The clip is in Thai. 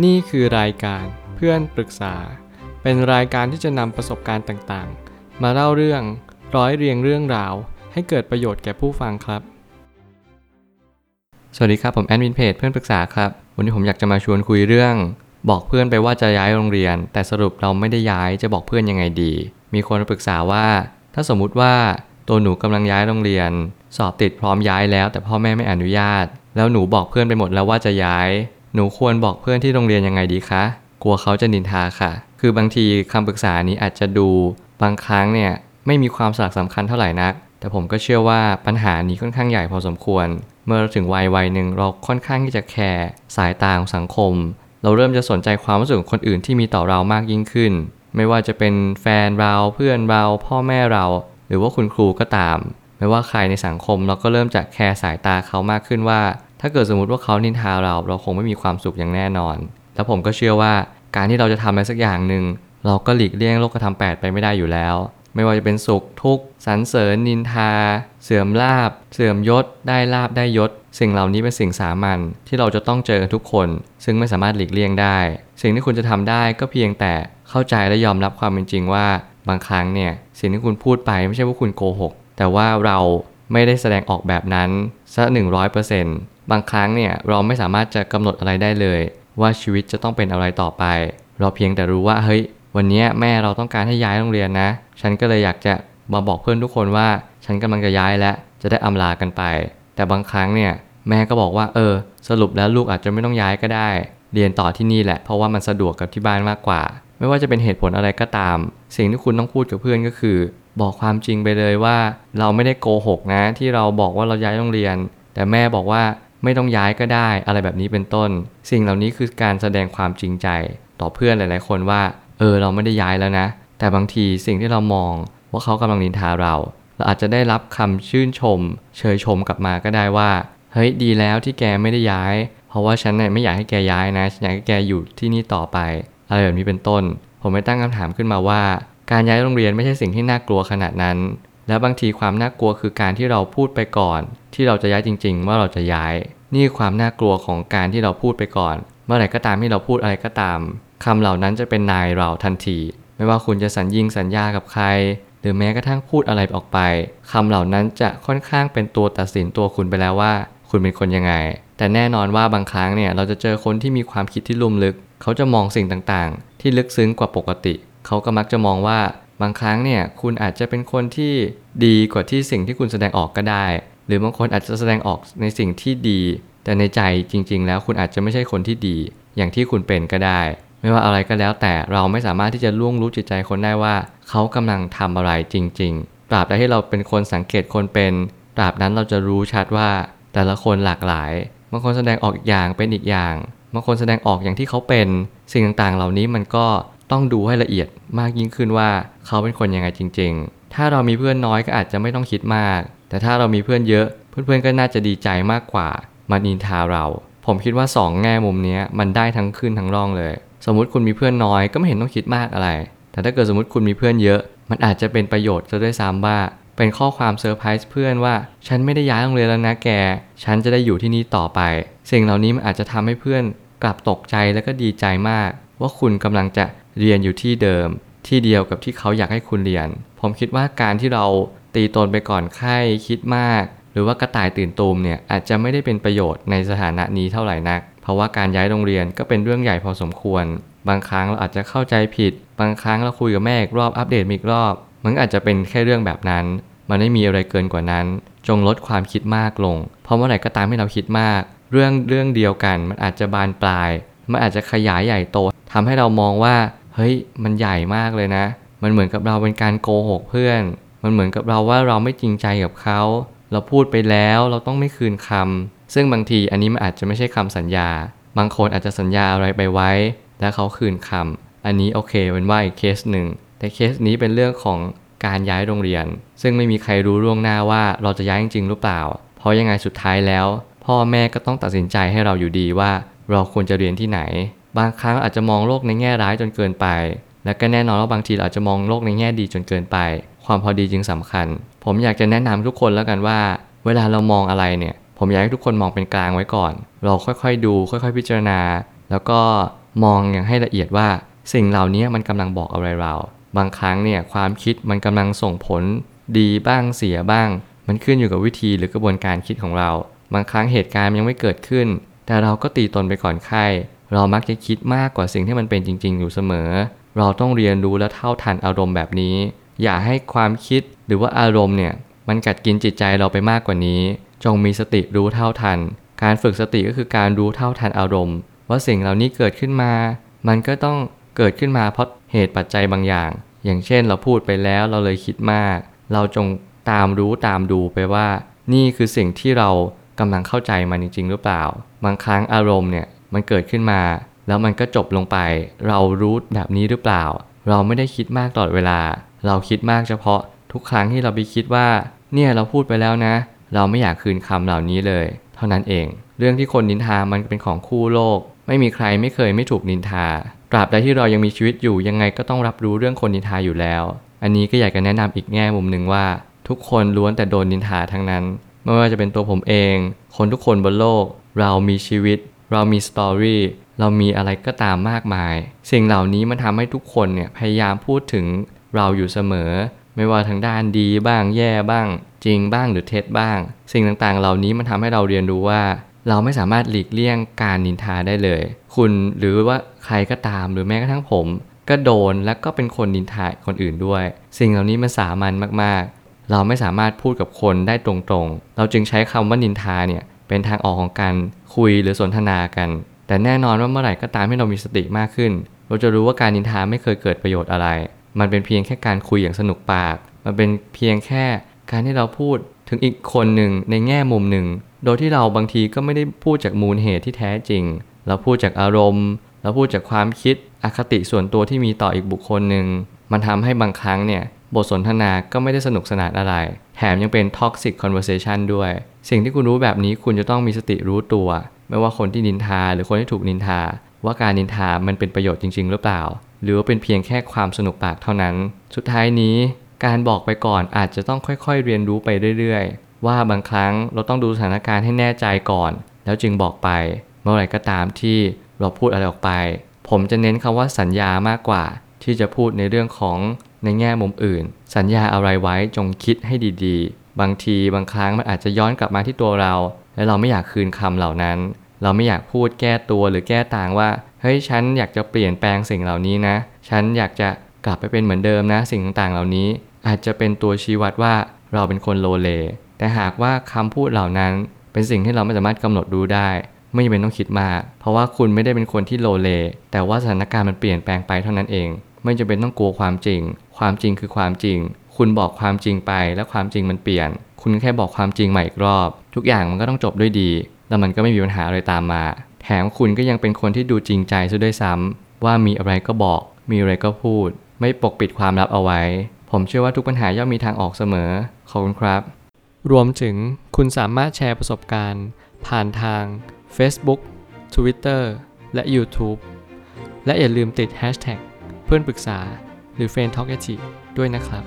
นี่คือรายการเพื่อนปรึกษา เป็นรายการที่จะนำประสบการณ์ต่างๆ มาเล่าเรื่องร้อยเรียงเรื่องราว ให้เกิดประโยชน์แก่ผู้ฟังครับ สวัสดีครับ ผมแอดมินเพจเพื่อนปรึกษาครับ วันนี้ผมอยากจะมาชวนคุยเรื่อง บอกเพื่อนไปว่าจะย้ายโรงเรียน แต่สรุปเราไม่ได้ย้ายจะบอกเพื่อนยังไงดี มีคนปรึกษาว่า ถ้าสมมุติว่าตัวหนูกำลังย้ายโรงเรียน สอบติดพร้อมย้ายแล้ว แต่พ่อแม่ไม่อนุญาต แล้วหนูบอกเพื่อนไปหมดแล้วว่าจะย้าย หนูควรบอกเพื่อนที่โรงเรียนยังไงดีคะ กลัวเขาจะนินทาค่ะ คือบางทีคำปรึกษานี้อาจจะดูบางครั้งเนี่ยไม่มีความสลักสำคัญเท่าไหร่นัก แต่ผมก็เชื่อว่าปัญหานี้ค่อนข้างใหญ่พอสมควร เมื่อเราถึงวัยวัยหนึ่งเราค่อนข้างที่จะแคร์สายตาของสังคม เราเริ่มจะสนใจความรู้สึกของคนอื่นที่มีต่อเรามากยิ่งขึ้น ไม่ว่าจะเป็นแฟนเราเพื่อนเราพ่อแม่เรา หรือว่าคุณครูก็ตาม ไม่ว่าใครในสังคมเราก็เริ่มจะแคร์สายตาเขามากขึ้นว่า ถ้าเกิดสมมติว่าเขานินทาเราเราคงไม่มีความสุขอย่างแน่นอน แล้วผมก็เชื่อว่าการที่เราจะทำอะไรสักอย่างหนึ่งเราก็หลีกเลี่ยงโลกธรรมแปดไปไม่ได้อยู่แล้ว ไม่ว่าจะเป็นสุขทุกข์สรรเสริญนินทา เสื่อมลาบ เสื่อมยศ ได้ลาบได้ยศ สิ่งเหล่านี้เป็นสิ่งสามัญที่เราจะต้องเจอกันทุกคน ซึ่งไม่สามารถหลีกเลี่ยงได้ สิ่งที่คุณจะทำได้ก็เพียงแต่เข้าใจและยอมรับความเป็นจริงว่า บางครั้งเนี่ยสิ่งที่คุณพูดไปไม่ใช่ว่าคุณโกหกแต่ว่าเราไม่ได้แสดงออกแบบนั้นสักหนึ่งร้อยเปอร์เซ็นต์ บางครั้งเนี่ยเราไม่สามารถจะกำหนดอะไรได้เลย ว่าชีวิตจะต้องเป็นอะไรต่อไป เราเพียงแต่รู้ว่าเฮ้ย วันนี้แม่เราต้องการให้ย้ายโรงเรียนนะ ฉันก็เลยอยากจะมาบอกเพื่อนทุกคนว่า ฉันกำลังจะย้ายแล้วจะได้อำลากันไป แต่บางครั้งเนี่ยแม่ก็บอกว่าเออ สรุปแล้วลูกอาจจะไม่ต้องย้ายก็ได้ เรียนต่อที่นี่แหละ เพราะว่ามันสะดวกกับที่บ้านมากกว่า ไม่ว่าจะเป็นเหตุผลอะไรก็ตาม สิ่งที่คุณต้องพูดกับเพื่อนก็คือ บอกความจริงไปเลยว่า เราไม่ได้โกหกนะ ที่เราบอกว่าเราย้ายโรงเรียน แต่แม่บอกว่า ไม่ต้องย้ายก็ได้อะไรแบบนี้เป็นต้น สิ่งเหล่านี้คือการแสดงความจริงใจ ต่อเพื่อนหลาย ๆ คนว่า เออเราไม่ได้ย้ายแล้วนะ แต่บางทีสิ่งที่เรามองว่าเขากำลังนินทาเรา เราอาจจะได้รับคำชื่นชม เชยชมกลับมาก็ได้ว่าเฮ้ยดีแล้วที่แกไม่ได้ย้าย เพราะว่าฉันเนี่ยไม่อยากให้แกย้ายนะฉันอยากให้แกอยู่ที่นี่ต่อไป อะไรแบบนี้เป็นต้น ผมไม่ตั้งคำถามขึ้นมาว่า การย้ายโรงเรียนไม่ใช่สิ่งที่น่ากลัวขนาดนั้น แล้วบางทีความน่ากลัวคือการที่เราพูดไปก่อน ที่เราจะย้ายจริง ๆ ว่าเราจะย้าย นี่ความน่ากลัวของการที่เราพูดไปก่อน เมื่อไหร่ก็ตามที่เราพูดอะไรก็ตามคำเหล่านั้นจะเป็นนายเราทันที ไม่ว่าคุณจะสัญญิงสัญญากับใคร หรือแม้กระทั่งพูดอะไรออกไปคำเหล่านั้นจะค่อนข้างเป็นตัวตัดสินตัวคุณไปแล้วว่า คุณเป็นคนยังไง แต่แน่นอนว่าบางครั้งเนี่ยเราจะเจอคนที่มีความคิดที่ลุ่มลึก เขาจะมองสิ่งต่างๆ ที่ลึกซึ้งกว่าปกติ เขาก็มักจะมองว่า บางครั้งเนี่ยคุณอาจจะเป็นคนที่ดีกว่าที่สิ่งที่คุณแสดงออกก็ได้ หรือบางคนอาจจะแสดงออกในสิ่งที่ดี แต่ในใจจริง ๆ แล้วคุณอาจจะไม่ใช่คนที่ดี อย่างที่คุณเป็นก็ได้ ไม่ว่าอะไรก็แล้วแต่เราไม่สามารถที่จะล่วงรู้จิตใจคนได้ว่า เขากำลังทำอะไรจริง ๆ ตราบใดที่เราเป็นคนสังเกตคนเป็นตราบนั้นเราจะรู้ชัดว่าแต่ละคนหลากหลายบางคนแสดงออกอีกอย่างเป็นอีกอย่างบางคนแสดงออกอย่างที่เขาเป็น สิ่งต่างๆ เหล่านี้มันก็ ต้องดูให้ละเอียดมากยิ่งขึ้นว่าเขาเป็นคนยังไงจริง ๆ ถ้าเรามีเพื่อนน้อยก็อาจจะไม่ต้องคิดมาก แต่ถ้าเรามีเพื่อนเยอะ เพื่อนๆก็น่าจะดีใจมากกว่ามานินทาเรา ผมคิดว่า 2 แง่มุมนี้มันได้ทั้งขึ้นทั้งร่องเลย สมมติคุณมีเพื่อนน้อยก็ไม่เห็นต้องคิดมากอะไร แต่ถ้าเกิดสมมติคุณมีเพื่อนเยอะ มันอาจจะเป็นประโยชน์ซะด้วยซ้ำว่าเป็นข้อความเซอร์ไพรส์เพื่อนว่า ฉันไม่ได้ย้ายโรงเรียนแล้วนะแก ฉันจะได้อยู่ที่นี่ต่อไป สิ่งเหล่านี้มันอาจจะทำให้เพื่อนกลับตกใจแล้วก็ดีใจมาก ว่าคุณกำลังจะ เรียนอยู่ที่เดิม ที่เดียวกับที่เขาอยากให้คุณเรียน ผมคิดว่าการที่เราตีตนไปก่อนไข้คิดมาก หรือว่ากระต่ายตื่นตูมเนี่ยอาจจะไม่ได้เป็นประโยชน์ในสถานะนี้เท่าไหร่นัก เพราะว่าการย้ายโรงเรียนก็เป็นเรื่องใหญ่พอสมควร บางครั้งเราอาจจะเข้าใจผิด บางครั้งเราคุยกับแม่อีกรอบอัปเดตอีกรอบ มันอาจจะเป็นแค่เรื่องแบบนั้น มันไม่มีอะไรเกินกว่านั้น จงลดความคิดมากลง เพราะเมื่อไหร่ก็ตามที่เราคิดมาก เรื่องเรื่องเดียวกันมันอาจจะบานปลาย มันอาจจะขยายใหญ่โตทำให้เรามองว่า เฮ้ยมันใหญ่มากเลยนะ มันเหมือนกับเราเป็นการโกหกเพื่อน มันเหมือนกับเราว่าเราไม่จริงใจกับเขา เราพูดไปแล้วเราต้องไม่คืนคำซึ่งบางทีอันนี้มันอาจจะไม่ใช่คำสัญญา บางคนอาจจะสัญญาอะไรไปไว้ แล้วเขาคืนคำอันนี้โอเคเป็นว่าอีกเคสหนึ่ง แต่เคสนี้เป็นเรื่องของการย้ายโรงเรียน ซึ่งไม่มีใครรู้ล่วงหน้าว่าเราจะย้ายจริงหรือเปล่า เพราะยังไงสุดท้ายแล้ว พ่อแม่ก็ต้องตัดสินใจให้เราอยู่ดีว่า เราควรจะเรียนที่ไหน บางครั้งอาจจะมองโลกในแง่ร้ายจนเกินไป และก็แน่นอนว่าบางทีเราอาจจะมองโลกในแง่ดีจนเกินไป ความพอดีจึงสำคัญ ผมอยากจะแนะนำทุกคนแล้วกันว่า เวลาเรามองอะไรเนี่ย ผมอยากให้ทุกคนมองเป็นกลางไว้ก่อน เราค่อยๆดู ค่อยๆ พิจารณา แล้วก็มองอย่างให้ละเอียดว่า สิ่งเหล่านี้มันกำลังบอกอะไรเรา บางครั้งเนี่ยความคิดมันกำลังส่งผล ดีบ้างเสียบ้าง มันขึ้นอยู่กับวิธีหรือกระบวนการคิดของเรา บางครั้งเหตุการณ์ยังไม่เกิดขึ้น แต่เราก็ตีตนไปก่อนไข้ เรามักจะคิดมากกว่าสิ่งที่มันเป็นจริง ๆ อยู่เสมอ เราต้องเรียนรู้และเท่าทันอารมณ์แบบนี้ อย่าให้ความคิดหรือว่าอารมณ์เนี่ยมันกัดกินจิตใจเราไปมากกว่านี้ จงมีสติรู้เท่าทัน การฝึกสติก็คือการรู้เท่าทันอารมณ์ ว่าสิ่งเหล่านี้เกิดขึ้นมา มันก็ต้องเกิดขึ้นมาเพราะเหตุปัจจัยบางอย่าง อย่างเช่นเราพูดไปแล้วเราเลยคิดมาก เราจงตามรู้ตามดูไปว่า นี่คือสิ่งที่เรากำลังเข้าใจมันจริง ๆ หรือเปล่า บางครั้งอารมณ์เนี่ย มันเกิดขึ้นมา แล้วมันก็จบลงไป เรารู้แบบนี้หรือเปล่า เราไม่ได้คิดมากตลอดเวลา เราคิดมากเฉพาะทุกครั้งที่เราไปคิดว่า เนี่ยเราพูดไปแล้วนะ เราไม่อยากคืนคำเหล่านี้เลย เท่านั้นเอง เรื่องที่คนนินทามันเป็นของคู่โลก ไม่มีใครไม่เคยไม่ถูกนินทาตราบใดที่เรายังมีชีวิตอยู่ยังไงก็ต้องรับรู้เรื่องคนนินทาอยู่แล้ว อันนี้ก็อยากจะแนะนำอีกแง่มุมหนึ่งว่า ทุกคนล้วนแต่โดนนินทาทั้งนั้น ไม่ว่าจะเป็นตัวผมเอง คนทุกคนบนโลก เรามีชีวิต เรามีสตอรี่เรามีอะไรก็ตามมากมาย สิ่งเหล่านี้มันทำให้ทุกคนเนี่ยพยายามพูดถึงเราอยู่เสมอ ไม่ว่าทางด้านดีบ้างแย่บ้าง จริงบ้างหรือเท็จบ้าง สิ่งต่างๆ เหล่านี้มันทำให้เราเรียนรู้ว่า เราไม่สามารถหลีกเลี่ยงการนินทาได้เลย คุณหรือว่าใครก็ตามหรือแม้กระทั่งผม ก็โดนและก็เป็นคนนินทาคนอื่นด้วย สิ่งเหล่านี้มันสามัญมากๆ เราไม่สามารถพูดกับคนได้ตรงๆ เราจึงใช้คำว่านินทาเนี่ย เป็นทางออกของการคุยหรือสนทนากัน แต่แน่นอนว่าเมื่อไหร่ก็ตามที่เรามีสติมากขึ้น เราจะรู้ว่าการนินทาไม่เคยเกิดประโยชน์อะไร มันเป็นเพียงแค่การคุยอย่างสนุกปาก มันเป็นเพียงแค่การที่เราพูดถึงอีกคนหนึ่งในแง่มุมหนึ่ง โดยที่เราบางทีก็ไม่ได้พูดจากมูลเหตุที่แท้จริง เราพูดจากอารมณ์ เราพูดจากความคิด อคติส่วนตัวที่มีต่ออีกบุคคลหนึ่ง มันทำให้บางครั้งเนี่ยบทสนทนาก็ไม่ได้สนุกสนานอะไร แถมยังเป็น toxic conversation ด้วย สิ่งที่คุณรู้แบบนี้คุณจะต้องมีสติรู้ตัว ไม่ว่าคนที่นินทาหรือคนที่ถูกนินทา ว่าการนินทามันเป็นประโยชน์จริง ๆ หรือเปล่า หรือว่าเป็นเพียงแค่ความสนุกปากเท่านั้น สุดท้ายนี้ การบอกไปก่อนอาจจะต้องค่อยๆ เรียนรู้ไปเรื่อยๆ ว่าบางครั้งเราต้องดูสถานการณ์ให้แน่ใจก่อน แล้วจึงบอกไป เมื่อไหร่ก็ตามที่เราพูดอะไรออกไป ผมจะเน้นคำว่าสัญญามากกว่า ที่จะพูดในเรื่องของในแง่มุมอื่น สัญญาอะไรไว้จงคิดให้ดีๆ บางทีบางครั้งมันอาจจะย้อนกลับมาที่ตัวเรา และเราไม่อยากคืนคำเหล่านั้น เราไม่อยากพูดแก้ตัวหรือแก้ต่างว่าเฮ้ยฉันอยากจะเปลี่ยนแปลงสิ่งเหล่านี้นะ ฉันอยากจะกลับไปเป็นเหมือนเดิมนะสิ่งต่างๆ เหล่านี้ อาจจะเป็นตัวชี้วัดว่าเราเป็นคนโลเล แต่หากว่าคำพูดเหล่านั้นเป็นสิ่งที่เราไม่สามารถกำหนดรู้ได้ ไม่จำเป็นต้องคิดมาก เพราะว่าคุณไม่ได้เป็นคนที่โลเล แต่ว่าสถานการณ์มันเปลี่ยนแปลงไปเท่านั้นเอง ไม่จำเป็นต้องกลัวความจริง ความจริงคือความจริง คุณบอกความจริงไปแล้วความจริงมันเปลี่ยน คุณแค่บอกความจริงใหม่อีกรอบ ทุกอย่างมันก็ต้องจบด้วยดี แล้วมันก็ไม่มีปัญหาอะไรตามมา แถมคุณก็ยังเป็นคนที่ดูจริงใจซะด้วยซ้ำว่ามีอะไรก็บอก มีอะไรก็พูด ไม่ปกปิดความลับเอาไว้ ผมเชื่อว่าทุกปัญหาย่อมมีทางออกเสมอขอบคุณครับ รวมถึงคุณสามารถแชร์ประสบการณ์ ผ่านทาง Facebook Twitter และ YouTube และอย่าลืมติด Hashtag เพื่อนปรึกษาหรือ f r ร e n d Talk ด้วยนะครับ